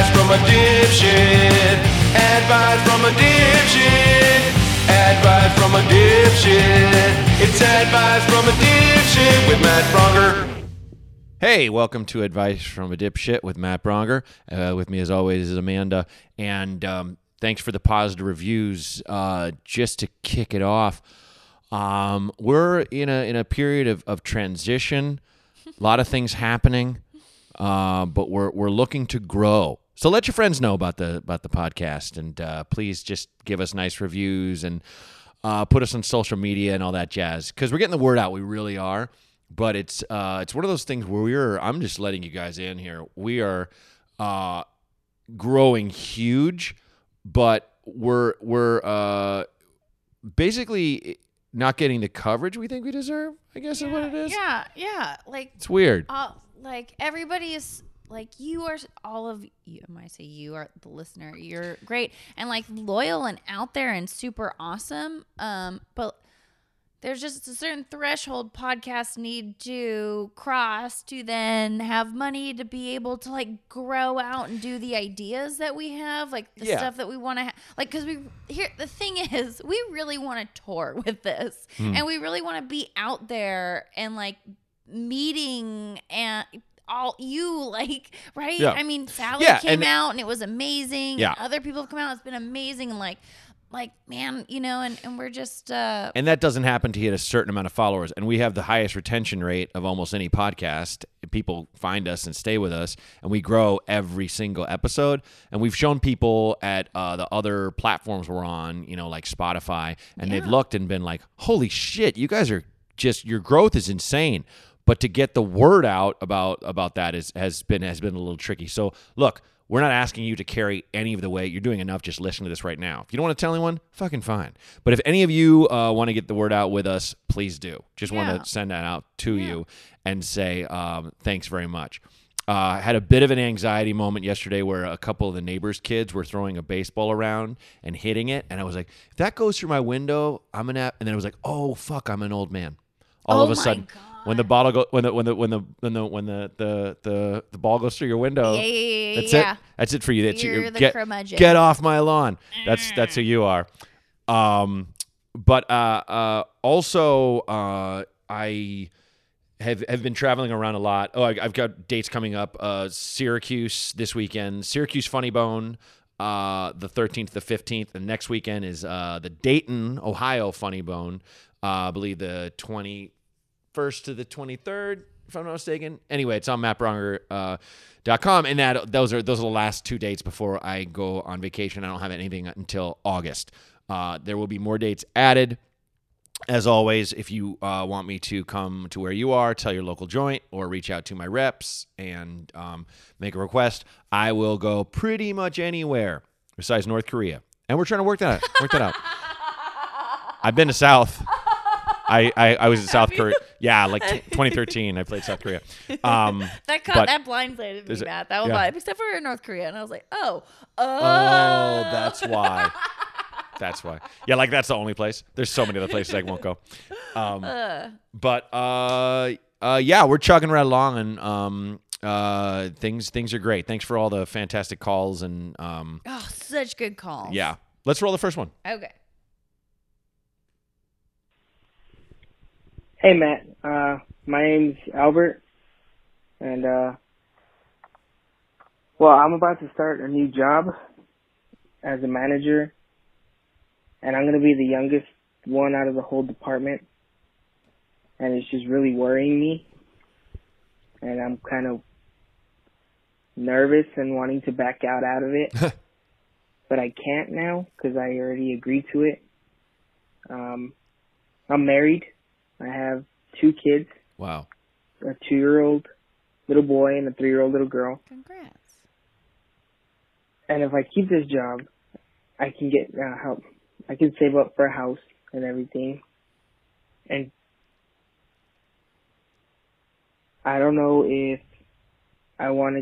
Advice from a dipshit. Advice from a dipshit. Advice from a dipshit. It's advice from a dipshit with Matt Braunger. Hey, welcome to Advice from a Dipshit with Matt Braunger. Uh, with me, as always, is Amanda. And um, thanks for the positive reviews. Uh, just to kick it off, um, we're in a in a period of, of transition. A lot of things happening, uh, but we're we're looking to grow. So let your friends know about the about the podcast, and uh, please just give us nice reviews and uh, put us on social media and all that jazz. Because we're getting the word out, we really are. But it's uh, it's one of those things where we're. I'm just letting you guys in here. We are uh, growing huge, but we're we're uh, basically not getting the coverage we think we deserve. I guess is what it is. Yeah, yeah. Like, It's weird. uh, like everybody is like you are all of you. When I say you are the listener, you're great and like loyal and out there and super awesome. Um, but there's just a certain threshold podcasts need to cross to then have money to be able to like grow out and do the ideas that we have like the Yeah. stuff that we want to have like because we here the thing is we really want to tour with this Hmm. and we really want to be out there and like meeting and all you like right Yeah. i mean sally Yeah, came and- out and it was amazing Yeah. and other people have come out it's been amazing and like like man you know and, and we're just uh and that doesn't happen to hit a certain amount of followers. And we have the highest retention rate of almost any podcast. People find us and stay with us, and we grow every single episode. And we've shown people at uh, the other platforms we're on, you know, like Spotify, and they've looked and been like, "Holy shit, you guys are just your growth is insane." But to get the word out about about that is has been has been a little tricky. So look. We're not asking you to carry any of the weight. You're doing enough just listening to this right now. If you don't want to tell anyone, fucking fine. But if any of you uh, want to get the word out with us, please do. Just Yeah. want to send that out to you and say um, thanks very much. Uh, I had a bit of an anxiety moment yesterday where a couple of the neighbors' kids were throwing a baseball around and hitting it, and I was like, "If that goes through my window, I'm gonna." And then I was like, "Oh fuck, I'm an old man." All Oh of a my sudden, when the bottle go, when the when the when the when the when the the the, the ball goes through your window, Yeah, yeah, yeah, that's yeah. it. That's it for you. That's You're you. the Get curmudgeon. get off my lawn. That's that's who you are. Um, but uh, uh, also uh, I have have been traveling around a lot. Oh, I, I've got dates coming up. Uh, Syracuse this weekend. Syracuse Funny Bone. Uh, the 13th, the 15th, and next weekend is uh, the Dayton, Ohio Funny Bone. Uh, I believe the 21st to the 23rd, if I'm not mistaken. Anyway, it's on mattbraunger, uh, and that those are those are the last two dates before I go on vacation. I don't have anything until August. Uh, there will be more dates added. As always, if you uh, want me to come to where you are, tell your local joint or reach out to my reps and um, make a request, I will go pretty much anywhere besides North Korea. And we're trying to work that out. Work that out. I've been to South. I, I, I was in South Korea. Yeah, like t- 2013. I played South Korea. Um, that caught that blindsided me Matt. that one yeah. except for North Korea and I was like oh oh oh, that's why. That's why. Yeah, like that's the only place. There's so many other places I won't go. Um, but uh, uh, yeah, we're chugging right along, and um, uh, things things are great. Thanks for all the fantastic calls, and um, oh such good calls yeah, let's roll the first one. okay Hey Matt, uh, my name's Albert, and uh, well, I'm about to start a new job as a manager, and I'm gonna be the youngest one out of the whole department, and it's just really worrying me, and I'm kind of nervous and wanting to back out out of it, but I can't now because I already agreed to it. Um, I'm married. I have two kids, Wow. a two-year-old little boy and a three-year-old little girl. congrats And if I keep this job, I can get uh, help. I can save up for a house and everything. And I don't know if I want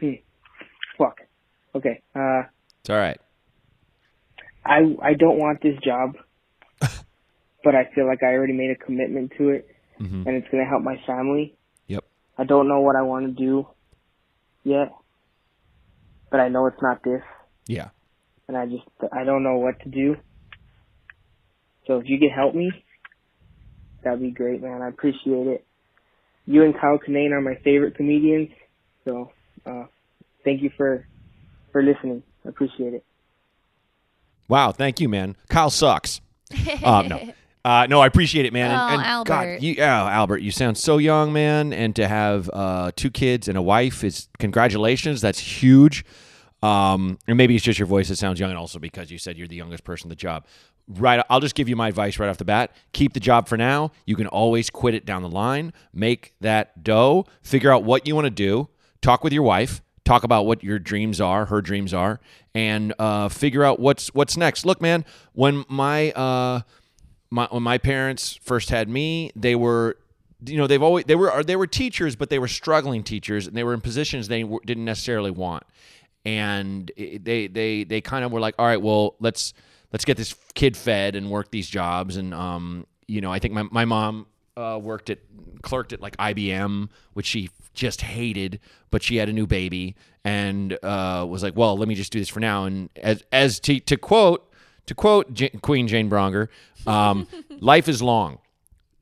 to. Hmm. Fuck. Okay. Uh, It's all right. I I don't want this job, but I feel like I already made a commitment to it, Mhm. and it's gonna help my family. Yep. I don't know what I want to do. yet, but I know it's not this, Yeah. and I just I don't know what to do. So if you could help me, that'd be great, man. I appreciate it. You and Kyle Kinane are my favorite comedians, so uh, thank you for for listening. I appreciate it. Wow, thank you, man. Kyle sucks. Uh, no. Uh, no, I appreciate it, man. Oh, and, and Albert. God, you, yeah, Albert, you sound so young, man. And to have uh, two kids and a wife is congratulations. That's huge. Um, and maybe it's just your voice that sounds young, and also because you said you're the youngest person in the job. Right, I'll just give you my advice right off the bat. Keep the job for now. You can always quit it down the line. Make that dough. Figure out what you want to do. Talk with your wife. Talk about what your dreams are, her dreams are, and uh, figure out what's what's next. Look, man, when my uh, my when my parents first had me, they were you know they've always they were they were teachers, but they were struggling teachers, and they were in positions they didn't necessarily want, and they they they kind of were like, all right, well let's let's get this kid fed and work these jobs, and um you know I think my my mom uh, worked at clerked at like IBM, which she just hated, but she had a new baby and uh, was like, well, let me just do this for now, and as as to to quote to quote J- Queen Jane Braunger, um, life is long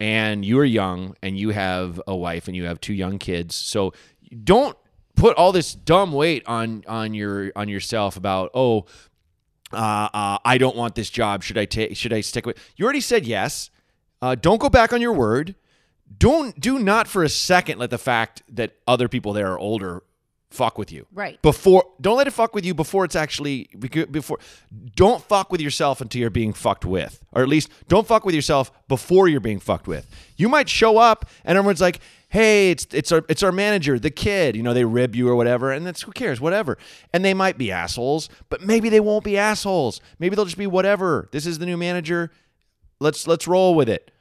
and you are young and you have a wife and you have two young kids. So don't put all this dumb weight on on your on yourself about oh uh, uh, I don't want this job. Should I take? Should I stick with? You already said yes. Uh, don't go back on your word. Don't do not for a second let the fact that other people there are older fuck with you. Right. Before don't let it fuck with you before it's actually before don't fuck with yourself until you're being fucked with. Or at least don't fuck with yourself before you're being fucked with. You might show up and everyone's like, "Hey, it's it's our it's our manager, the kid." You know, they rib you or whatever, and that's who cares, whatever. And they might be assholes, but maybe they won't be assholes. Maybe they'll just be whatever. This is the new manager. Let's let's roll with it.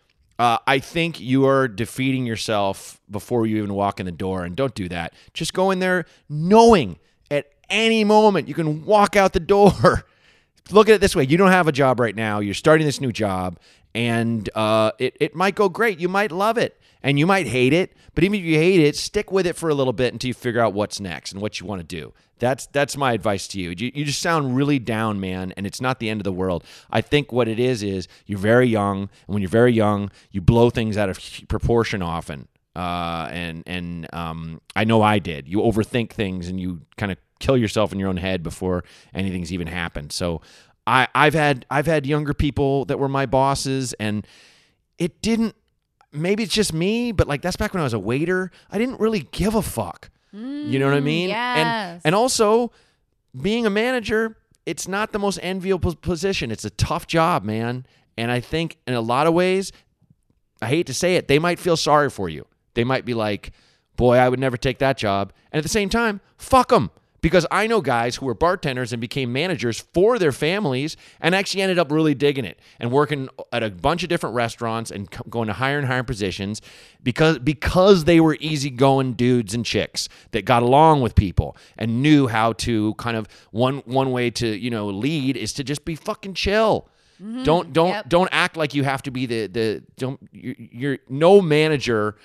Uh, I think you are defeating yourself before you even walk in the door, and don't do that. Just go in there knowing at any moment you can walk out the door. Look at it this way: you don't have a job right now. You're starting this new job, and uh, it it might go great. You might love it, and you might hate it. But even if you hate it, stick with it for a little bit until you figure out what's next and what you want to do. That's that's my advice to you. you. You just sound really down, man, and it's not the end of the world. I think what it is is you're very young, and when you're very young, you blow things out of proportion often. Uh, and and um, I know I did. You overthink things, and you kind of kill yourself in your own head before anything's even happened. So I I've had I've had younger people that were my bosses, and it didn't. Maybe it's just me, but like that's back when I was a waiter. I didn't really give a fuck. You know what I mm, mean? Yes. And and also being a manager, it's not the most enviable position. It's a tough job, man. And I think in a lot of ways, I hate to say it, they might feel sorry for you. They might be like, "Boy, I would never take that job." And at the same time, fuck them. Because I know guys who were bartenders and became managers for their families and actually ended up really digging it and working at a bunch of different restaurants and going to higher and higher positions because because they were easygoing dudes and chicks that got along with people and knew how to kind of one one way to, you know, lead is to just be fucking chill. Mm-hmm. Don't don't Yep. don't act like you have to be the the don't you're, you're no manager.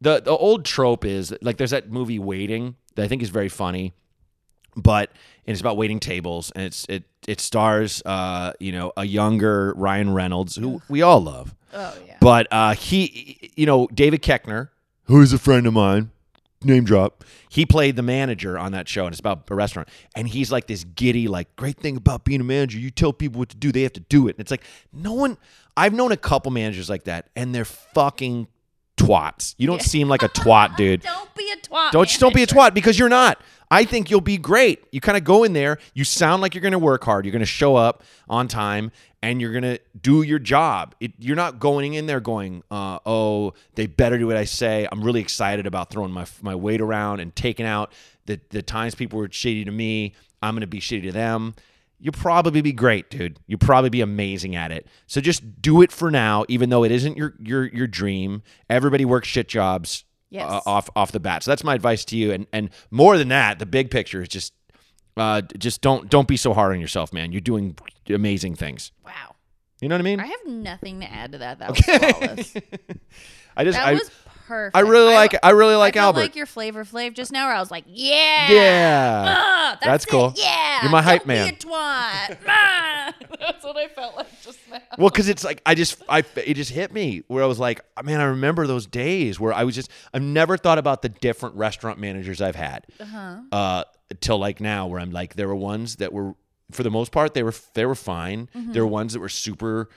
The the old trope is like there's that movie Waiting that I think is very funny, but and it's about waiting tables and it's it it stars uh you know a younger Ryan Reynolds who we all love, Oh yeah. but uh he you know David Koechner who is a friend of mine name drop. He played the manager on that show, and it's about a restaurant. And he's like this giddy, like, great thing about being a manager, you tell people what to do, they have to do it. And it's like, no one, I've known a couple managers like that, and they're fucking twats. You don't seem like a twat, dude. Don't be a twat. Don't just don't be a twat because you're not. I think you'll be great. You kind of go in there, you sound like you're going to work hard, you're going to show up on time, and you're going to do your job. It, you're not going in there going, uh, "Oh, they better do what I say." I'm really excited about throwing my my weight around and taking out the the times people were shitty to me. I'm going to be shitty to them. You'll probably be great, dude. You'll probably be amazing at it. So just do it for now, even though it isn't your your your dream. Everybody works shit jobs Yes. uh, off off the bat. So that's my advice to you. And and more than that, the big picture is just uh, just don't don't be so hard on yourself, man. You're doing amazing things. Wow. You know what I mean? I have nothing to add to that. That was flawless. I just That I, was perfect. I really like I really like I Albert. like your Flavor Flav just now, where I was like, yeah, Yeah. ah, that's, That's cool. Yeah, You're my hype Don't man. Ah. that's what I felt like just now. Well, because it's like I just I it just hit me where I was like, man, I remember those days where I was just I've never thought about the different restaurant managers I've had Uh-huh. uh, till like now where I'm like there were ones that were for the most part they were they were fine. Mm-hmm. There were ones that were super.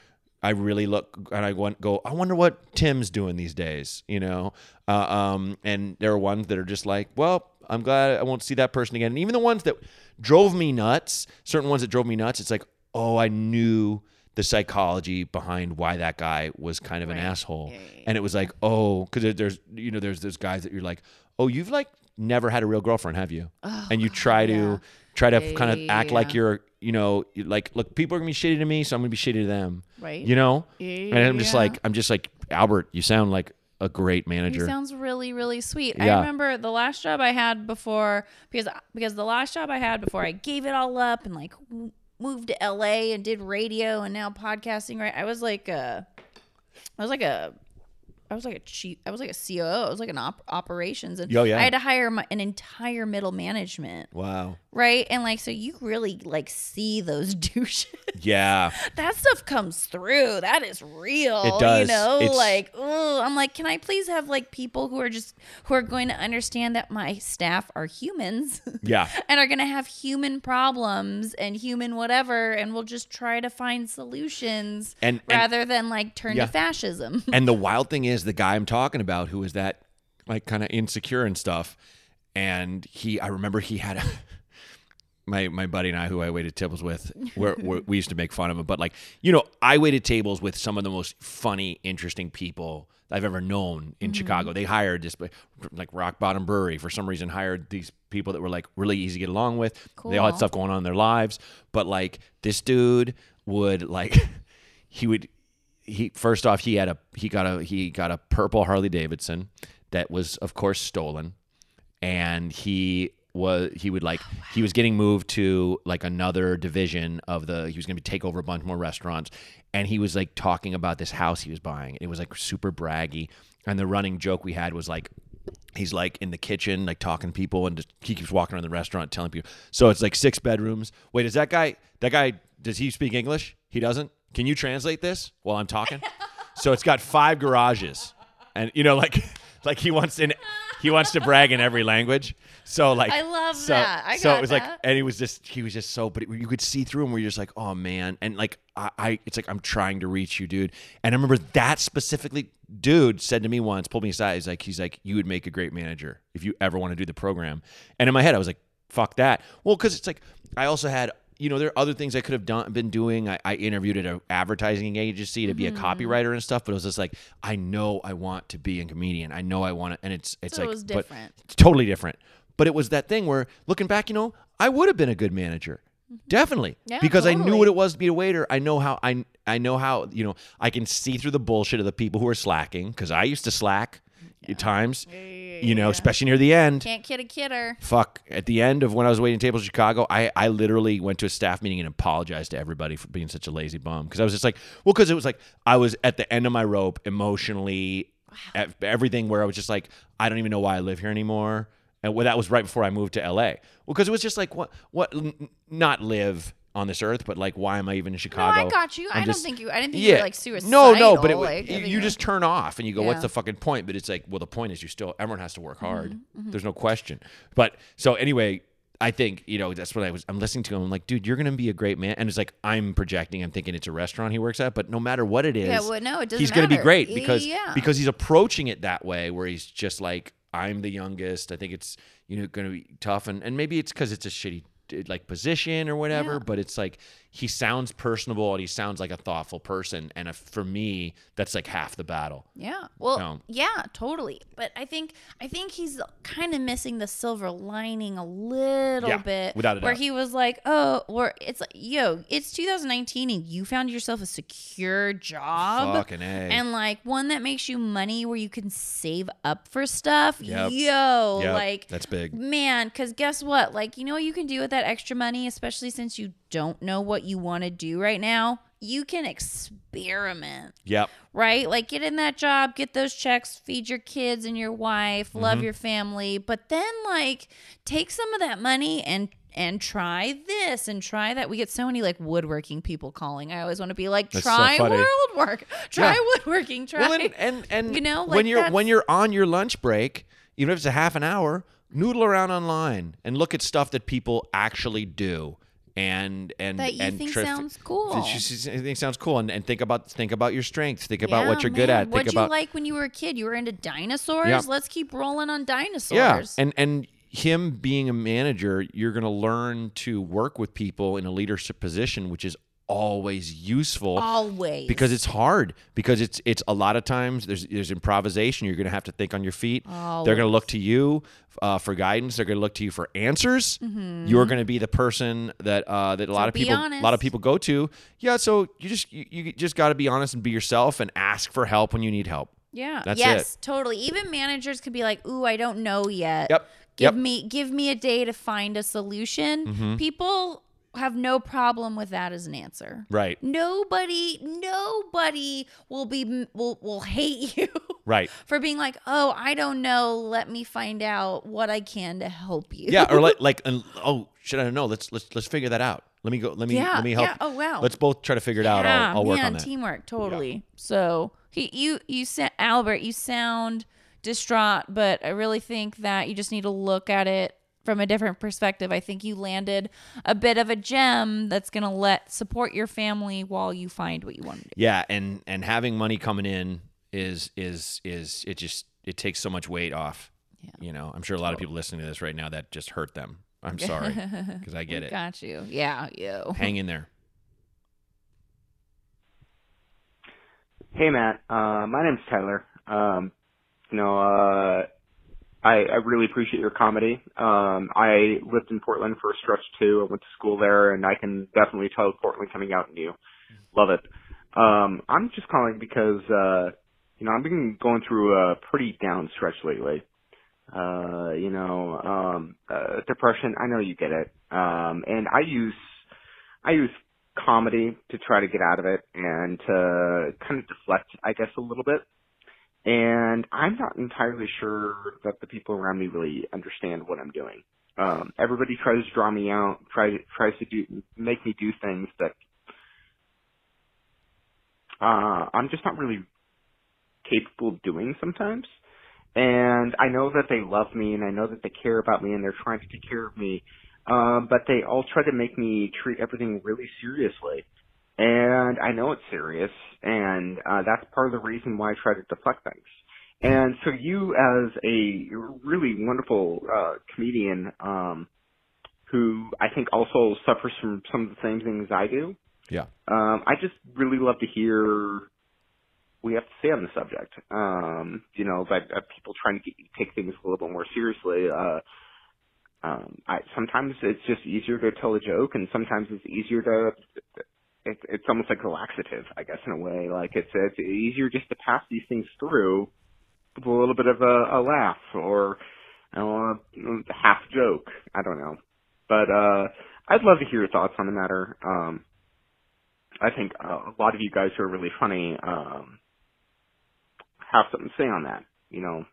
I really look and I go. I wonder what Tim's doing these days, you know. Uh, um, and there are ones that are just like, well, I'm glad I won't see that person again. And even the ones that drove me nuts, certain ones that drove me nuts, it's like, oh, I knew the psychology behind why that guy was kind of an asshole, Yeah, yeah, and it was like, oh, because there's you know there's those guys that you're like, oh, you've like never had a real girlfriend, have you? Oh, and you try to try to kind of act like you're you know like look people are gonna be shitty to me so i'm gonna be shitty to them Right. you know Yeah, and i'm just yeah. like i'm just like albert you sound like a great He manager sounds really, really sweet. Yeah. I remember the last job I had before because because the last job I had before I gave it all up and like moved to LA and did radio and now podcasting. Right, I was like a, I was like a. I was like a chief. I was like a COO. I was like an op- operations, and Oh, yeah. I had to hire my, an entire middle management, wow right? And like, so you really like see those douches. yeah that stuff comes through. That is real. It does. You know, It's- like, oh, I'm like, can I please have like people who are just who are going to understand that my staff are humans yeah and are going to have human problems and human whatever, and we'll just try to find solutions And- and- rather than like turn Yeah. to fascism. and the wild thing is the guy i'm talking about who is that like kind of insecure and stuff and he i remember he had a my my buddy and I, who I waited tables with, where we used to make fun of him. But like, you know, I waited tables with some of the most funny, interesting people I've ever known in mm-hmm. Chicago. They hired this like Rock Bottom Brewery for some reason hired these people that were like really easy to get along with. They all had stuff going on in their lives, but like this dude would like he would he first off he had a he got a he got a purple Harley Davidson that was of course stolen and he was he would like oh, he was getting moved to like another division of the he was going to take over a bunch more restaurants. And he was like talking about this house he was buying. It was like super braggy. And the running joke we had was like he's like in the kitchen like talking to people and just, he keeps walking around the restaurant telling people. So it's like six bedrooms. Wait is that guy that guy does he speak english? He doesn't? Can you translate this while i'm talking? So it's got five garages. And you know like like he wants in he wants to brag in every language. So like I love so, that. I so it was like and he was just he was just so but it, you could see through him where you're just like oh man. And like I, I it's like i'm trying to reach you dude. And i remember that specifically dude said to me once pulled me aside. He's like he's like you would make a great manager if you ever want to do the program. And in my head i was like fuck that. Well because it's like i also had you know, there are other things I could have done, been doing. I, I interviewed at an advertising agency to be Mm-hmm. a copywriter and stuff, but it was just like, I know I want to be a comedian. I know I want to, and it's it's So it like, but- different. it's totally different. But it was that thing where looking back, you know, I would have been a good manager. Definitely. Mm-hmm. Yeah, because I knew what it was to be a waiter. I know how I I know how, you know, I can see through the bullshit of the people who are slacking cuz I used to slack at times. You know, especially near the end. Can't kid a kidder. Fuck. At the end of when I was waiting tables in Chicago, I, I literally went to a staff meeting and apologized to everybody for being such a lazy bum. Because I was just like, well, because it was like I was at the end of my rope emotionally, at everything where I was just like, I don't even know why I live here anymore. And well, that was right before I moved to LA. Well, because it was just like, what, what, not live on this earth, but like, why am I even in No, Chicago? I got you. I'm I don't think you. I didn't think you were like No, suicidal. no, no, but it, like, you, you just turn off and you go, "What's the fucking point?" But it's like, well, the point is you still everyone has to work hard. Mm-hmm, There's no question. But so anyway, I think you know that's what I was. I'm listening to him. I'm like, dude, you're gonna be a great man. And it's like I'm projecting. I'm thinking it's a restaurant he works at. But no matter what it is, Yeah, well, no, it doesn't he's gonna be great because yeah. because he's approaching it that way, where he's just like, I'm the youngest. I think it's you know gonna be tough, and and maybe it's because it's a shitty like position or whatever Yeah. but it's like he sounds personable and he sounds like a thoughtful person and if, for me that's like half the battle Yeah. Well, No. yeah, totally. But I think I think he's kind of missing the silver lining a little Yeah, bit. without a Where he was like, "Oh, where it's like, yo, it's 2019 and you found yourself a secure job." Fucking A. And like one that makes you money where you can save up for stuff. Yep. Yo, Yep, like that's big. Man, cuz guess what? Like, you know what you can do with that extra money, especially since you don't know what you want to do right now? you can experiment Yep. right? Like get in that job, get those checks, feed your kids and your wife, Mm-hmm. love your family, but then like take some of that money and and try this and try that. We get so many like woodworking people calling. I always want to be like, That's so try funny. world work, try Yeah. woodworking, try. Well, and and, and You know, when you're when you're on your lunch break, even if it's a half an hour, noodle around online and look at stuff that people actually do. And and That you and think sounds cool. that you s- think sounds cool, and, and think about think about your strengths. Think about what you're good at. Think about you like when you were a kid? You were into dinosaurs. Yeah. Let's keep rolling on dinosaurs. Yeah, and and him being a manager, you're going to learn to work with people in a leadership position, which is always useful. always because it's hard because it's it's a lot of times there's there's improvisation you're going to have to think on your feet they're going to look to you uh, for guidance they're going to look to you for answers you're going to be the person that uh, that a lot of Mm-hmm. people a lot of people go to yeah so you just you, you just got to be honest and be yourself and ask for help when you need help Yeah. That's yes, totally. Even managers could be like, "Ooh, I don't know yet. Yep. Give Yep. Mm-hmm. me give me a day to find a solution." People have no problem with that as an answer. right Nobody nobody will be will will hate you right for being like, "Oh, I don't know. Let me find out what I can to help you." yeah or like like oh shit i don't know let's let's let's figure that out let me go let me Yeah, let me help yeah. Oh, wow. let's both try to figure it out Yeah, i'll, I'll work on that teamwork, totally. So he, you, you, said Albert, you sound distraught, but I really think that you just need to look at it from a different perspective. I think you landed a bit of a gem that's gonna let support your family while you find what you want to do. Yeah, and and having money coming in is is is it just it takes so much weight off. Yeah. You know, I'm sure a lot of people listening to this right now that just hurt them. I'm sorry because I get it. Got you. Yeah, you. Hang in there. Hey Matt, uh, my name's Tyler. Um, you know, uh, I, I really appreciate your comedy. Um, I lived in Portland for a stretch too. I went to school there, and I can definitely tell Portland coming out in you. Love it. Um, I'm just calling because uh, you know I've been going through a pretty down stretch lately. Uh, you know, um, uh, depression. I know you get it. Um, and I use I use comedy to try to get out of it and to kind of deflect, I guess, a little bit. And I'm not entirely sure that the people around me really understand what I'm doing. Um, everybody tries to draw me out, try, tries to do, make me do things that, uh, I'm just not really capable of doing sometimes. And I know that they love me and I know that they care about me and they're trying to take care of me um, but they all try to make me treat everything really seriously. And I know it's serious, and uh, that's part of the reason why I try to deflect things. And so you, as a really wonderful uh, comedian, um, who I think also suffers from some of the same things I do, Yeah. um, I just really love to hear we have to say on the subject. Um, you know, that uh, people trying to get, take things a little bit more seriously. Uh, um, I sometimes it's just easier to tell a joke, and sometimes it's easier to. It, it's almost like a laxative, I guess, in a way. Like it's it's easier just to pass these things through with a little bit of a, a laugh or you know, a half joke. I don't know, but uh, I'd love to hear your thoughts on the matter. Um, I think uh, a lot of you guys who are really funny um, have something to say on that. You know,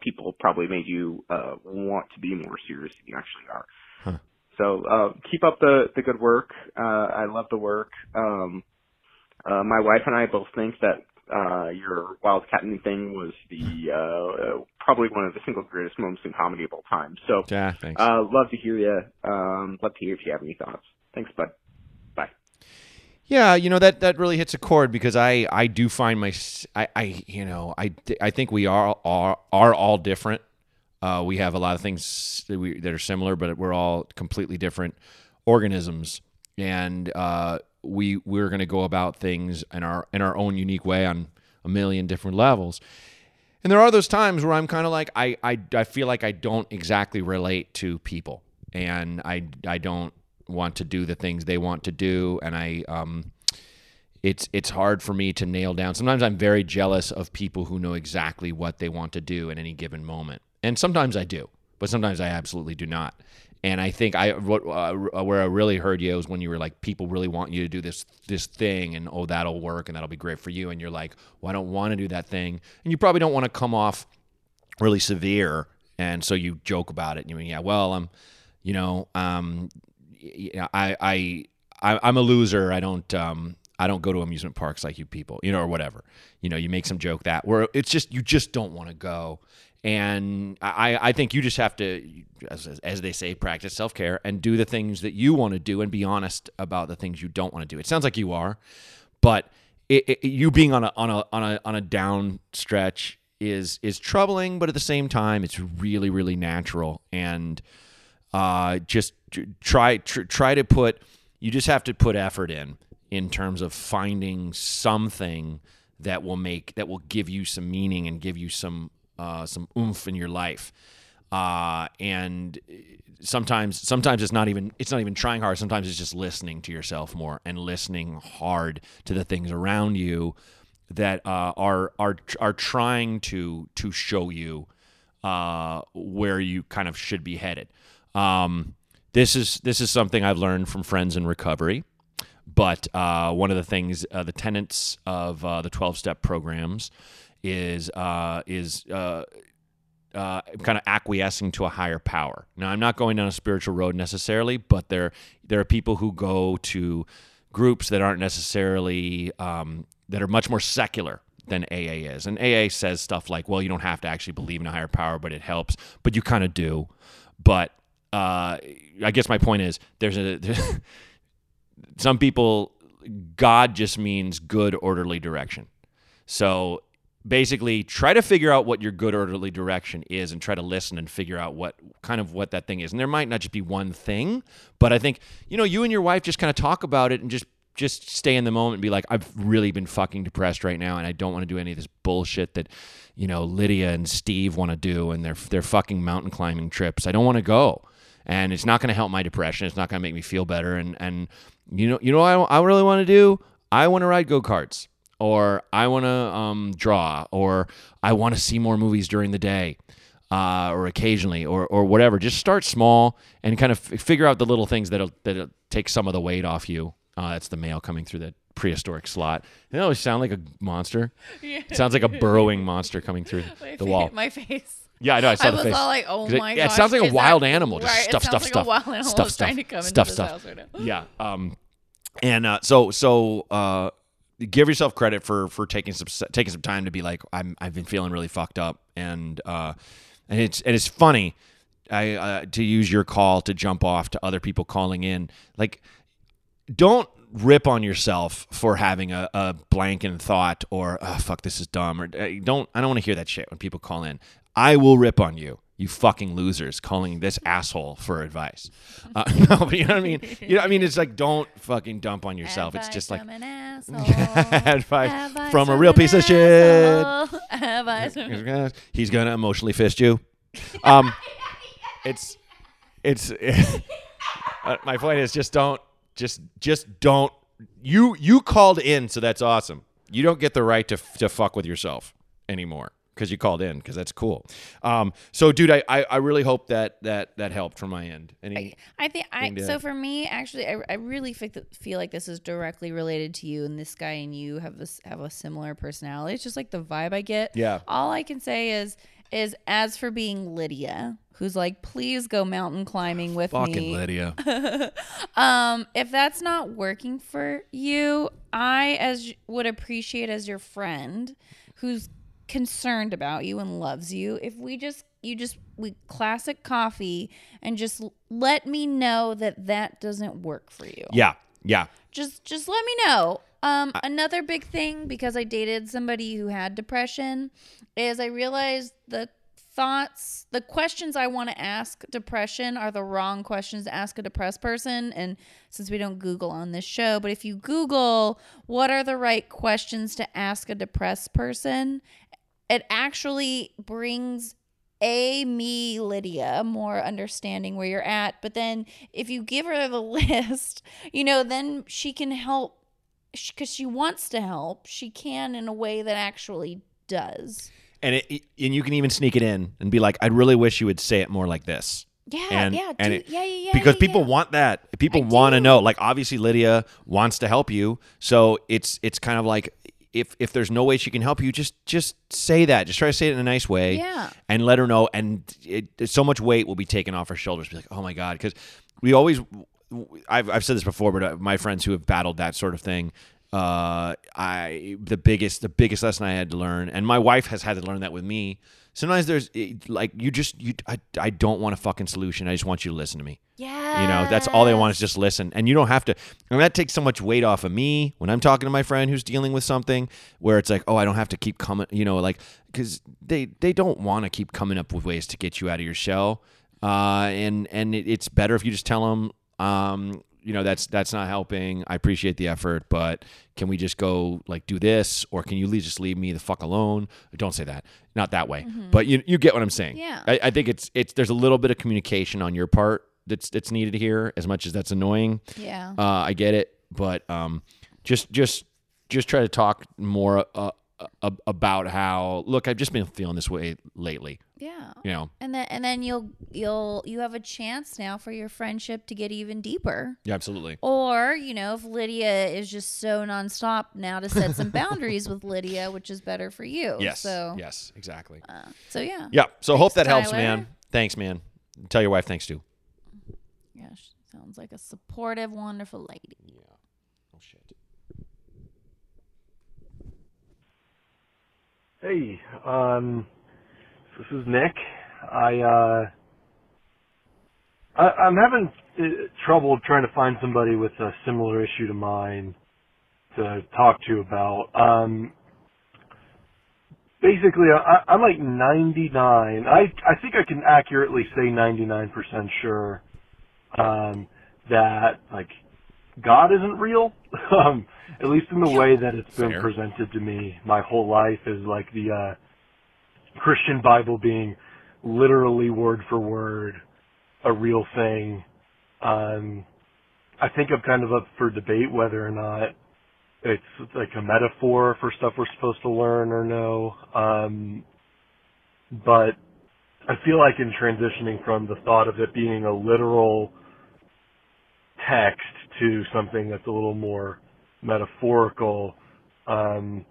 people probably made you uh, want to be more serious than you actually are. Huh. So uh, keep up the the good work. Uh, I love the work. Um, uh, my wife and I both think that uh, your wildcatting thing was the uh, uh, probably one of the single greatest moments in comedy of all time. So Yeah. Thanks. uh, love to hear you. Um, love to hear if you have any thoughts. Thanks, bud. Bye. Yeah, you know that that really hits a chord because I I do find my I, I you know I I think we are are are all different. Uh, we have a lot of things that we that are similar, but we're all completely different organisms, and uh, we we're going to go about things in our in our own unique way on a million different levels. And there are those times where I'm kind of like I, I I feel like I don't exactly relate to people, and I I don't want to do the things they want to do, and I um it's it's hard for me to nail down. Sometimes I'm very jealous of people who know exactly what they want to do in any given moment, and sometimes I do, but sometimes I absolutely do not. And I think I what uh, where I really heard you was when you were like, people really want you to do this this thing, and oh, that'll work, and that'll be great for you, and you're like, well, I don't want to do that thing, and you probably don't want to come off really severe, and so you joke about it, and you mean, yeah, well, I'm, you know, um, I'm a loser. I don't um I don't go to amusement parks like you people, you know, or whatever. You know, you make some joke that where it's just you just don't want to go. And I, I think you just have to, as, as they say, practice self care and do the things that you want to do and be honest about the things you don't want to do. It sounds like you are, but it, it, you being on a on a on a on a down stretch is is troubling, but at the same time, it's really really natural and uh, just try tr- try to put you just have to put effort in in terms of finding something that will make that will give you some meaning and give you some uh, some oomph in your life uh, and sometimes sometimes it's not even it's not even trying hard sometimes it's just listening to yourself more and listening hard to the things around you that uh, are are are trying to to show you uh, where you kind of should be headed. Um, this is this is something I've learned from friends in recovery. But uh, one of the things, uh, the tenets of uh, the twelve step programs, is uh, is uh, uh, kind of acquiescing to a higher power. Now, I'm not going down a spiritual road necessarily, but there there are people who go to groups that aren't necessarily um, that are much more secular than AA is. And AA says stuff like, "Well, you don't have to actually believe in a higher power, but it helps." But you kind of do. But uh, I guess my point is, there's a some people God just means good orderly direction. So basically try to figure out what your good orderly direction is and try to listen and figure out what kind of what that thing is. And there might not just be one thing, but I think, you know, you and your wife just kind of talk about it and just just stay in the moment and be like, I've really been fucking depressed right now and I don't want to do any of this bullshit that, you know, Lydia and Steve want to do and their their fucking mountain climbing trips. I don't want to go. And it's not going to help my depression. It's not going to make me feel better. And and you know, you know what I, I really want to do? I want to ride go karts, or I want to um, draw, or I want to see more movies during the day, uh, or occasionally, or or whatever. Just start small and kind of f- figure out the little things that'll that'll take some of the weight off you. Uh, that's the mail coming through the prehistoric slot. It always sound like a monster. It sounds like a burrowing monster coming through My the fa- wall. My face. Yeah, I know. I saw I the was face. all like, "Oh my yeah, gosh!" it sounds like a wild that- animal. Just right, stuff, it stuff, sounds stuff, like a wild animal stuff, stuff, trying to come stuff, stuff. house right now. Yeah. Um, and uh, so so uh, give yourself credit for for taking some taking some time to be like I'm I've been feeling really fucked up and uh, and it's and it's funny. I uh, to use your call to jump off to other people calling in like don't rip on yourself for having a, a blank in thought or oh, fuck this is dumb or uh, don't I don't want to hear that shit when people call in. I will rip on you. You fucking losers calling this asshole for advice. Uh, no, but you know what I mean. You know, I mean, it's like don't fucking dump on yourself. It's just like. Advice Advice from a real piece of shit. Advice He's gonna, he's gonna emotionally fist you. Um, it's it's uh, my point is just don't just just don't you you called in so that's awesome. You don't get the right to to fuck with yourself anymore because you called in because that's cool. Um, so dude, I, I I really hope that that that helped from my end. Any I think I so for me actually I, I really feel, feel like this is directly related to you and this guy and you have this have a similar personality. It's just like the vibe I get. Yeah. All I can say is is as for being Lydia, who's like, please go mountain climbing with fucking me. Lydia. Um, if that's not working for you, I as would appreciate as your friend who's concerned about you and loves you. If we just you just we classic coffee and just let me know that that doesn't work for you. Yeah, yeah. Just just let me know. Um, another big thing because I dated somebody who had depression is I realized the thoughts, the questions I want to ask depression are the wrong questions to ask a depressed person. And since we don't Google on this show, but if you Google what are the right questions to ask a depressed person, it actually brings a me lydia more understanding where you're at but then if you give her the list you know then she can help because she wants to help she can in a way that actually does And it, and you can even sneak it in and be like, I really wish you would say it more like this. Yeah, and, yeah, and it- yeah, yeah, yeah, because yeah, people yeah. want that. People want to know. Like obviously Lydia wants to help you, so it's it's kind of like if if there's no way she can help you, just just say that. Just try to say it in a nice way, Yeah. and let her know. And it, so much weight will be taken off her shoulders. Be like, oh my god, because we always. I've I've said this before, but uh, my friends who have battled that sort of thing, uh, I the biggest the biggest lesson I had to learn, and my wife has had to learn that with me. Sometimes there's like you just you I, I don't want a fucking solution. I just want you to listen to me. Yeah. You know, that's all they want is just listen. And you don't have to. And that takes so much weight off of me when I'm talking to my friend who's dealing with something where it's like, oh, I don't have to keep coming, you know, like, because they, they don't want to keep coming up with ways to get you out of your shell. Uh, and and it, it's better if you just tell them, um, you know, that's that's not helping. I appreciate the effort, but can we just go like do this, or can you leave, just leave me the fuck alone? Don't say that, not that way. But you you get what I'm saying. Yeah. I, I think it's it's there's a little bit of communication on your part that's that's needed here, as much as that's annoying. Yeah. Uh, I get it, but um, just just just try to talk more uh, uh, about how look. I've just been feeling this way lately. yeah. You know. And then and then you'll you'll you have a chance now for your friendship to get even deeper. Yeah, absolutely. Or, you know, if Lydia is just so nonstop now to set some boundaries with Lydia, which is better for you. Yes. So yes. Exactly. uh, so yeah. yeah. So hope that helps, Tyler. man. Thanks, man. Tell your wife thanks too. Yeah, she sounds like a supportive, wonderful lady. Yeah. Oh shit. Hey, um, this is Nick. I, uh, I, I'm having uh, trouble trying to find somebody with a similar issue to mine to talk to about. Um, basically, I, I'm like 99. I, I think I can accurately say 99% sure, um, that, like, God isn't real. um, at least in the way that it's been Fair. presented to me my whole life is like the, uh, Christian Bible being literally word for word a real thing. Um, I think I'm kind of up for debate whether or not it's like a metaphor for stuff we're supposed to learn or no. Um, but I feel like in transitioning from the thought of it being a literal text to something that's a little more metaphorical, um,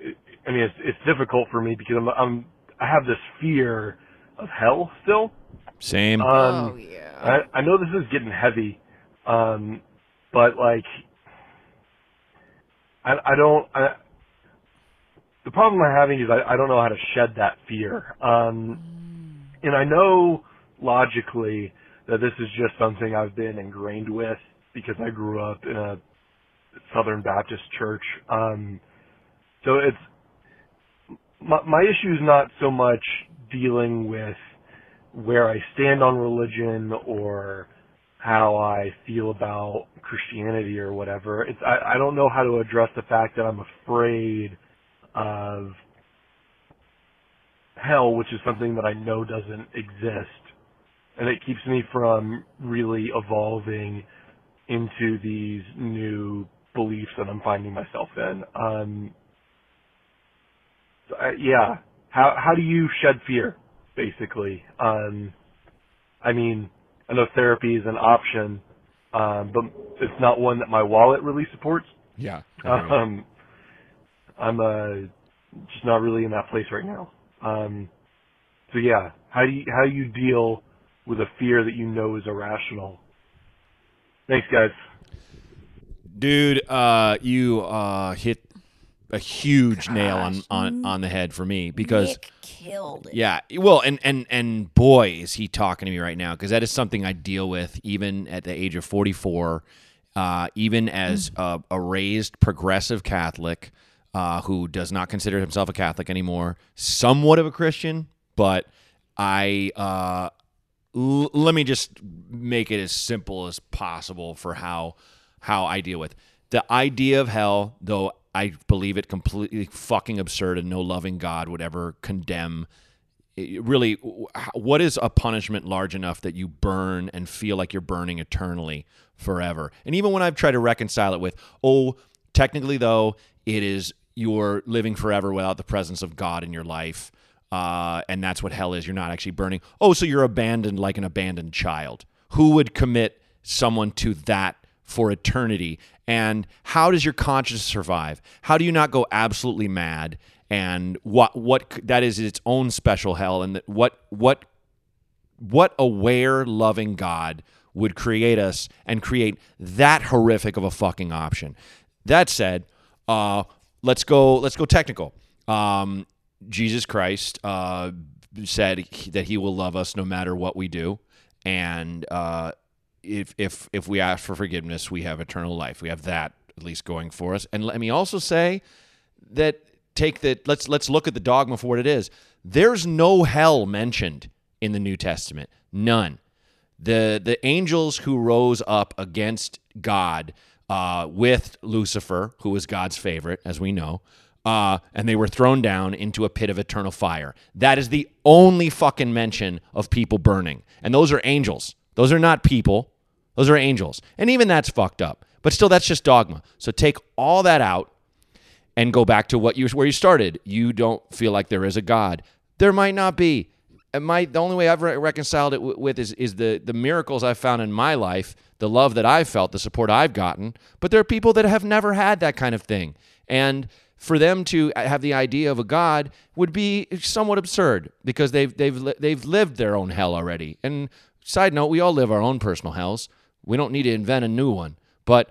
it- I mean, it's, it's difficult for me because I'm, I'm, I have this fear of hell still. Same. Um, oh yeah. I, I know this is getting heavy, um, but like, I, I don't. I, the problem I'm having is I, I don't know how to shed that fear, um, and I know logically that this is just something I've been ingrained with because I grew up in a Southern Baptist church. Um, so it's my, my issue is not so much dealing with where I stand on religion or how I feel about Christianity or whatever. It's I, I don't know how to address the fact that I'm afraid of hell, which is something that I know doesn't exist. And it keeps me from really evolving into these new beliefs that I'm finding myself in. Um, so I, yeah, how how do you shed fear, basically? Um, I mean, I know therapy is an option, um, but it's not one that my wallet really supports. yeah. Um, I'm uh, just not really in that place right now. Um, so yeah, how do you how do you deal with a fear that you know is irrational? Thanks, guys. Dude, uh, you uh, hit a huge nail on, on, on the head for me because Nick killed it. Yeah, well, and and and boy, is he talking to me right now because that is something I deal with even at the age of forty four, uh, even as a, a raised progressive Catholic uh, who does not consider himself a Catholic anymore, somewhat of a Christian, but I uh, l- let me just make it as simple as possible for how how I deal with the idea of hell, though I believe it completely fucking absurd and no loving God would ever condemn. it- Really, what is a punishment large enough that you burn and feel like you're burning eternally forever? And even when I've tried to reconcile it with, oh, technically though, it is you're living forever without the presence of God in your life. Uh, and that's what hell is. You're not actually burning. Oh, so you're abandoned like an abandoned child. Who would commit someone to that for eternity? And how does your conscience survive? How do you not go absolutely mad? And what what that is its own special hell, and that what what what aware, loving God would create us and create that horrific of a fucking option. That said, uh, let's go. Let's go technical. Um, Jesus Christ uh, said that He will love us no matter what we do, and uh, if if if we ask for forgiveness, we have eternal life. We have that at least going for us. And let me also say that take that. Let's let's look at the dogma for what it is. There's no hell mentioned in the New Testament. None. The the angels who rose up against God uh, with Lucifer, who was God's favorite, as we know, uh, and they were thrown down into a pit of eternal fire. That is the only fucking mention of people burning, and those are angels. Those are not people. Those are angels, and even that's fucked up. But still, that's just dogma. So take all that out and go back to what you where you started. You don't feel like there is a God. There might not be. And my the only way I've re- reconciled it w- with is is the the miracles I've found in my life, the love that I've felt, the support I've gotten. But there are people that have never had that kind of thing, and for them to have the idea of a God would be somewhat absurd because they've they've they've lived their own hell already. And side note, we all live our own personal hells. We don't need to invent a new one. But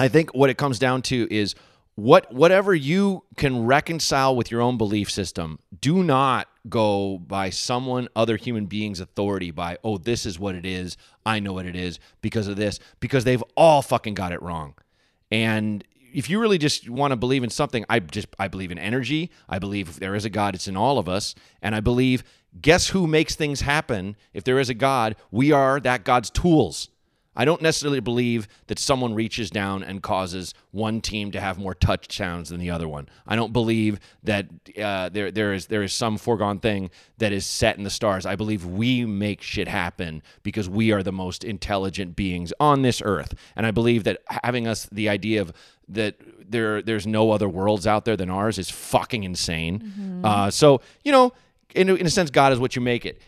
I think what it comes down to is what whatever you can reconcile with your own belief system do not go by someone other human being's authority by oh this is what it is i know what it is because of this because they've all fucking got it wrong and if you really just want to believe in something i just i believe in energy. I believe if there is a god it's in all of us. And i believe guess who makes things happen? If there is a god we are that god's tools I don't necessarily believe that someone reaches down and causes one team to have more touchdowns than the other one. I don't believe that uh, there there is there is some foregone thing that is set in the stars. I believe we make shit happen because we are the most intelligent beings on this earth, and I believe that having us the idea of that there there's no other worlds out there than ours is fucking insane. Uh, so you know, in, in a sense, God is what you make it.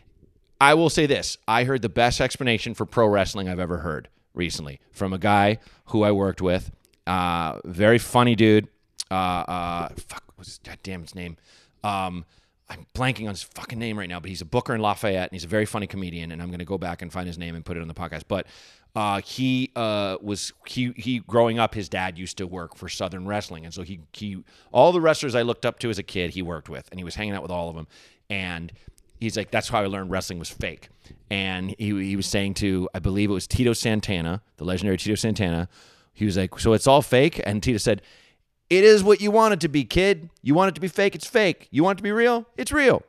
I will say this: I heard the best explanation for pro wrestling I've ever heard recently from a guy who I worked with. Uh, very funny dude. Uh, uh, fuck, what's his goddamn his name? Um, I'm blanking on his fucking name right now, but he's a booker in Lafayette, and he's a very funny comedian. And I'm going to go back and find his name and put it on the podcast. But uh, he uh, was he he growing up. His dad used to work for Southern Wrestling, and so he he all the wrestlers I looked up to as a kid, he worked with, and he was hanging out with all of them. And he's like, that's how I learned wrestling was fake. And he, he was saying to, I believe it was Tito Santana, the legendary Tito Santana. He was like, so it's all fake? And Tito said, it is what you want it to be, kid. You want it to be fake, it's fake. You want it to be real, it's real.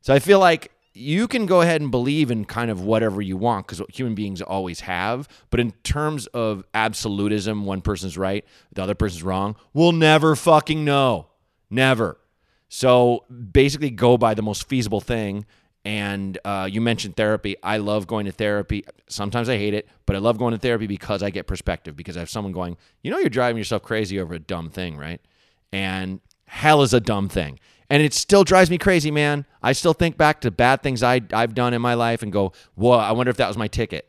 So I feel like you can go ahead and believe in kind of whatever you want because human beings always have. But in terms of absolutism, one person's right, the other person's wrong, we'll never fucking know. Never. So basically, go by the most feasible thing. And uh, you mentioned therapy. I love going to therapy. Sometimes I hate it, but I love going to therapy because I get perspective. Because I have someone going, you know, you're driving yourself crazy over a dumb thing, right? And hell is a dumb thing. And it still drives me crazy, man. I still think back to bad things I, I've done in my life and go, whoa, I wonder if that was my ticket.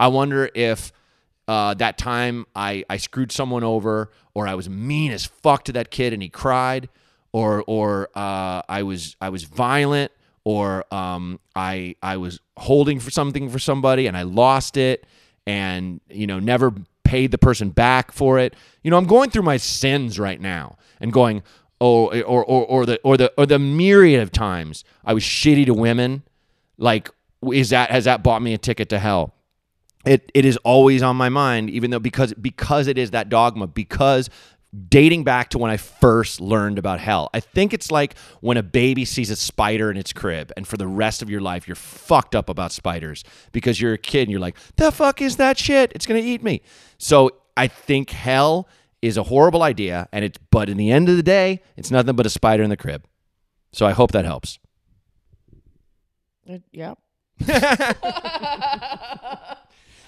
I wonder if uh, that time I, I screwed someone over or I was mean as fuck to that kid and he cried or or uh, I was I was violent or um, I I was holding for something for somebody and I lost it and you know never paid the person back for it. You know I'm going through my sins right now and going oh or or or the or the or the myriad of times I was shitty to women like is that has that bought me a ticket to hell? it it is always on my mind even though because because it is that dogma because dating back to when I first learned about hell. I think it's like when a baby sees a spider in its crib and for the rest of your life you're fucked up about spiders because you're a kid and you're like, "The fuck is that shit? It's going to eat me." So, I think hell is a horrible idea and it's but in the end of the day, it's nothing but a spider in the crib. So, I hope that helps. Yep.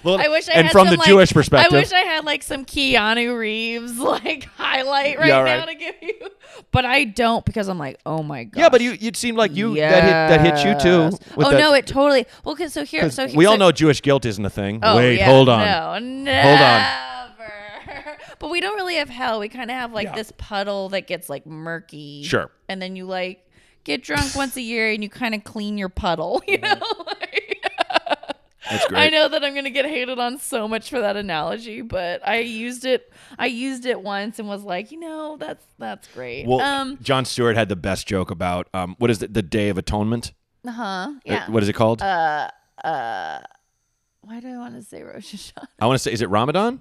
Well, I wish I and had from some, the like- Jewish perspective, I wish I had like some Keanu Reeves like highlight right Yeah, now to give you, but I don't because I'm like, oh my god. yeah, but you you'd seem like you that hit that hit you too. Oh that- no, it totally. Well, cause so here, so here, we all so- know Jewish guilt isn't a thing. Oh, Wait, yeah, hold on. No, never. Hold on. But we don't really have hell. We kind of have like Yeah. this puddle that gets like murky. Sure. And then you like get drunk once a year and you kind of clean your puddle. You mm-hmm. know. That's great. I know that I'm gonna get hated on so much for that analogy, but I used it. I used it once and was like, you know, that's that's great. Well, um. Jon Stewart had the best joke about um, what is it, the Day of Atonement? Uh huh. Uh, Yeah. what is it called? Uh. Uh. Why do I want to say Rosh Hashanah? I want to say, is it Ramadan?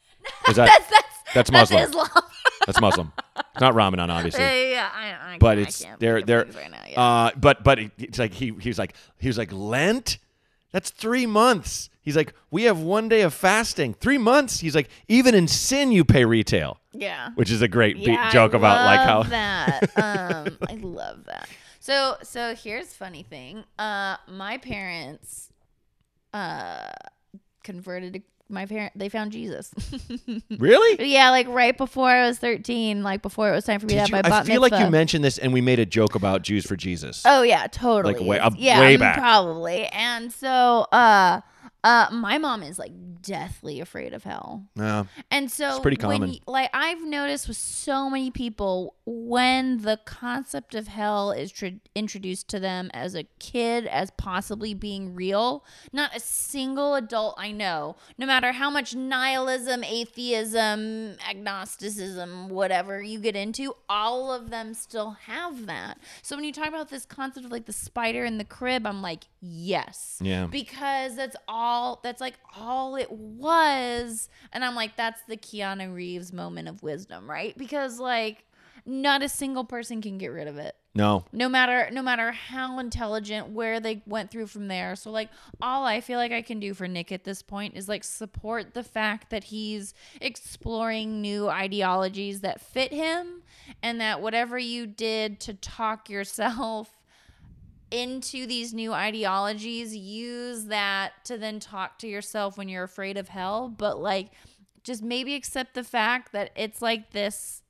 Is that That's that's That's Muslim. That's Islam. that's Muslim? It's not Ramadan, obviously. yeah, yeah, yeah, I, I, but I it's can't they're they're right now. Yeah. uh but but it- it's like he he was like he was like Lent that's 3 months he's like we have one day of fasting 3 months he's like even in sin you pay retail yeah. which is a great be- joke I about like how that. Um, I love that. So so here's funny thing. Uh, my parents, uh, converted. My parent they found Jesus. really yeah, like right before I was 13, like before it was time for me to have you- my I bat feel like you mentioned this and we made a joke about Jews for Jesus Oh yeah, totally. Like, way- uh, yeah, way mm, back. probably. And so, uh, uh, my mom is like deathly afraid of hell. Yeah. And so, It's pretty common. y- like I've noticed with so many people, when the concept of hell is tr- introduced to them as a kid as possibly being real, not a single adult I know, no matter how much nihilism, atheism, agnosticism, whatever you get into, all of them still have that. So when you talk about this concept of like the spider in the crib, I'm like, yes Yeah. because that's all that's like all it was. And i'm like that's the keanu reeves moment of wisdom right? Because like not a single person can get rid of it. No. no matter no matter how intelligent where they went through from there. So like all i feel like i can do for nick at this point is like support the fact that he's exploring new ideologies that fit him and that whatever you did to talk yourself into these new ideologies use that to then talk to yourself when you're afraid of hell but like just maybe accept the fact that it's like this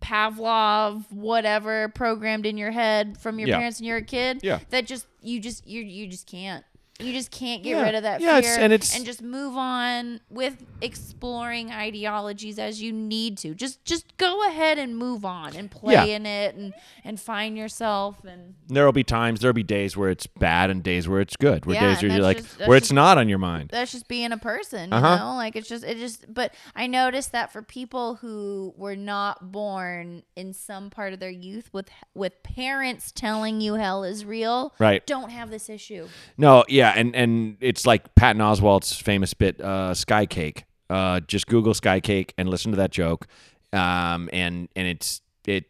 Pavlov whatever programmed in your head from your Yeah. parents when you're a kid Yeah. that just you just you you just can't you just can't get Yeah. rid of that Yeah, fear it's- and it's- just move on with exploring ideologies as you need to just just go ahead and move on and play Yeah. in it and and find yourself and There'll be times there'll be days where it's bad and days where it's good. Where Yeah, days where you're like just- that's where it's just- not on your mind. that's just being a person, you Uh-huh. know? Like it's just it just but I noticed that for people who were not born in some part of their youth with with parents telling you hell is real, Right. don't have this issue. No, yeah, and and it's like Patton Oswalt's famous bit, uh, "Sky Cake." Uh, just Google "Sky Cake" and listen to that joke, um, and and it's it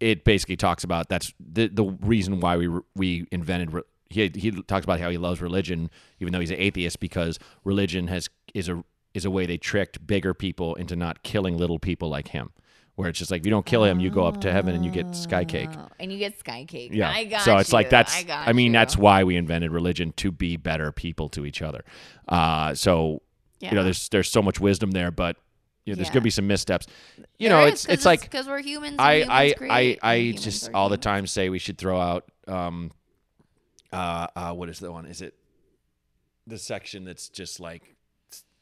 it basically talks about that's the the reason why we we invented. Re- he he talks about how he loves religion, even though he's an atheist, because religion has is a is a way they tricked bigger people into not killing little people like him. Where it's just like if you don't kill him, you go up to heaven and you get sky cake. Oh, and you get sky cake. Yeah. I got so it's like that's I, got I mean you. that's why we invented religion to be better people to each other. Uh so you know there's there's so much wisdom there but you know there's Yeah. going to be some missteps. You There know is, it's it's like because we're humans. I humans I I I humans just all the time say we should throw out um uh uh what is the one? Is it the section that's just like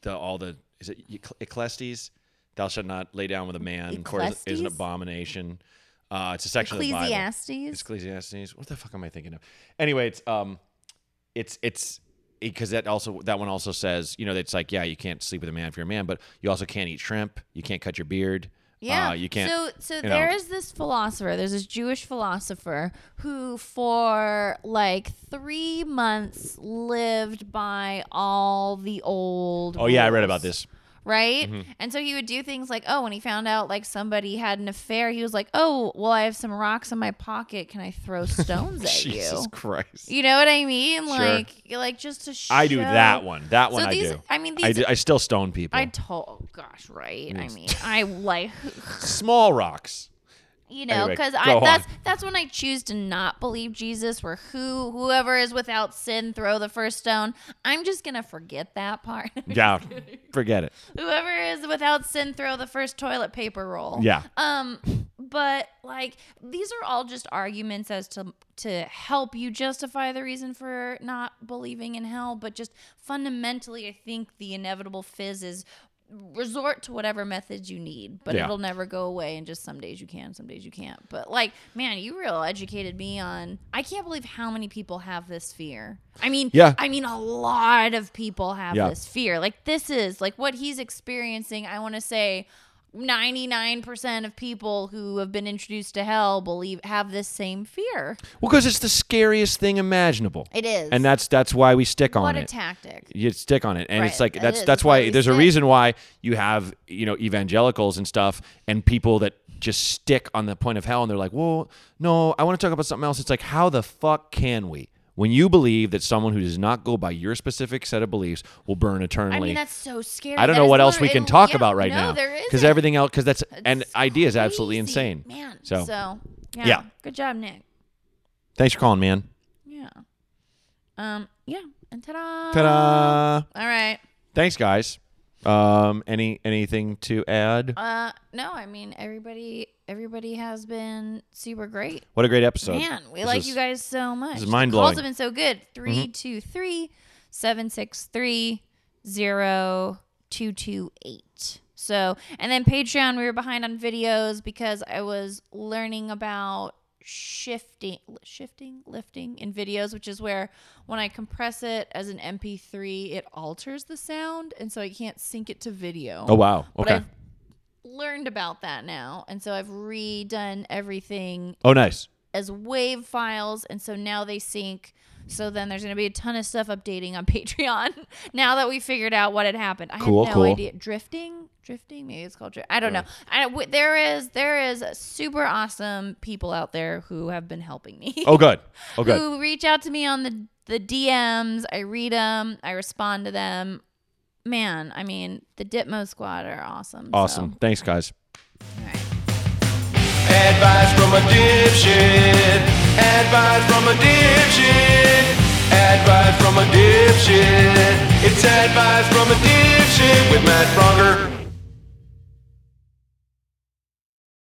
the all the is it Ecclesiastes? Thou shalt not lay down with a man, for it is an abomination. Uh, it's a section of the Bible. Ecclesiastes. It's Ecclesiastes. What the fuck am I thinking of? Anyway, it's um, it's it's because that also that one also says you know it's like yeah you can't sleep with a man if you're a man, but you also can't eat shrimp. You can't cut your beard. Yeah, uh, you can't. So, so there know. is this philosopher. There's this Jewish philosopher who, for like three months, lived by all the old. oh yeah, I read about this. Right, Mm-hmm. and so he would do things like, oh, when he found out like somebody had an affair, he was like, oh, well, I have some rocks in my pocket. Can I throw stones at you? Jesus? Christ. You know what I mean? Sure. Like, like just to show. I do that one. That one So I these, do. I mean, I, these. do- I still stone people. I told, oh, gosh, right? I mean, I like. Small rocks. You know, because go I on. that's that's when I choose to not believe Jesus. Where who whoever is without sin throw the first stone. I'm just gonna forget that part. Yeah, forget it. whoever is without sin throw the first toilet paper roll. Yeah. Um, but like these are all just arguments as to to help you justify the reason for not believing in hell. But just fundamentally, I think the inevitable fizz is resort to whatever methods you need but Yeah. it'll never go away and just some days you can some days you can't but like man you real educated me on i can't believe how many people have this fear i mean Yeah. i mean a lot of people have Yeah. this fear like this is like what he's experiencing i want to say 99% of people who have been introduced to hell believe have this same fear. Well, because it's the scariest thing imaginable. it is. And that's that's why we stick on it. what a tactic. You stick on it. And it's like that's is. that's why there's a reason why you have you know evangelicals and stuff and people that just stick on the point of hell and they're like well no i want to talk about something else. It's like how the fuck can we when you believe that someone who does not go by your specific set of beliefs will burn eternally i mean that's so scary I don't That know what else we can talk yeah, about right no, now there because everything else because that's and It's idea is absolutely insane man So- so yeah, Yeah. good job nick thanks for calling man Yeah. Um. Yeah. And ta-da! ta-da All right. thanks guys um any anything to add Uh. No. I mean, everybody. Everybody has been super great. what a great episode Man, we This like is- you guys so much. This is mind-blowing. Calls have been so good. Three two three seven six three zero two two eight. So, and then Patreon, we were behind on videos because I was learning about shifting, shifting, lifting in videos, which is where when I compress it as an MP3, it alters the sound, and so I can't sync it to video. oh wow But okay I've learned about that now, and so I've redone everything oh nice as wave files, and so now they sync. So then there's going to be a ton of stuff updating on Patreon now that we figured out what had happened. I Cool, had no cool. idea. Drifting, drifting, maybe it's called. Dri- I don't know. I, w- there is there is super awesome people out there who have been helping me. oh good oh good who reach out to me on the the DMs. I read them. I respond to them. Man, I mean, the Ditmo Squad are awesome. so- awesome thanks guys all right. Advice from a dipshit. Advice from a dipshit. Advice from a dipshit. It's advice from a dipshit with Matt Bron